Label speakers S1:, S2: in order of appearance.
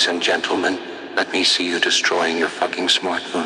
S1: ladies and gentlemen, let me see you destroying your fucking
S2: smartphone.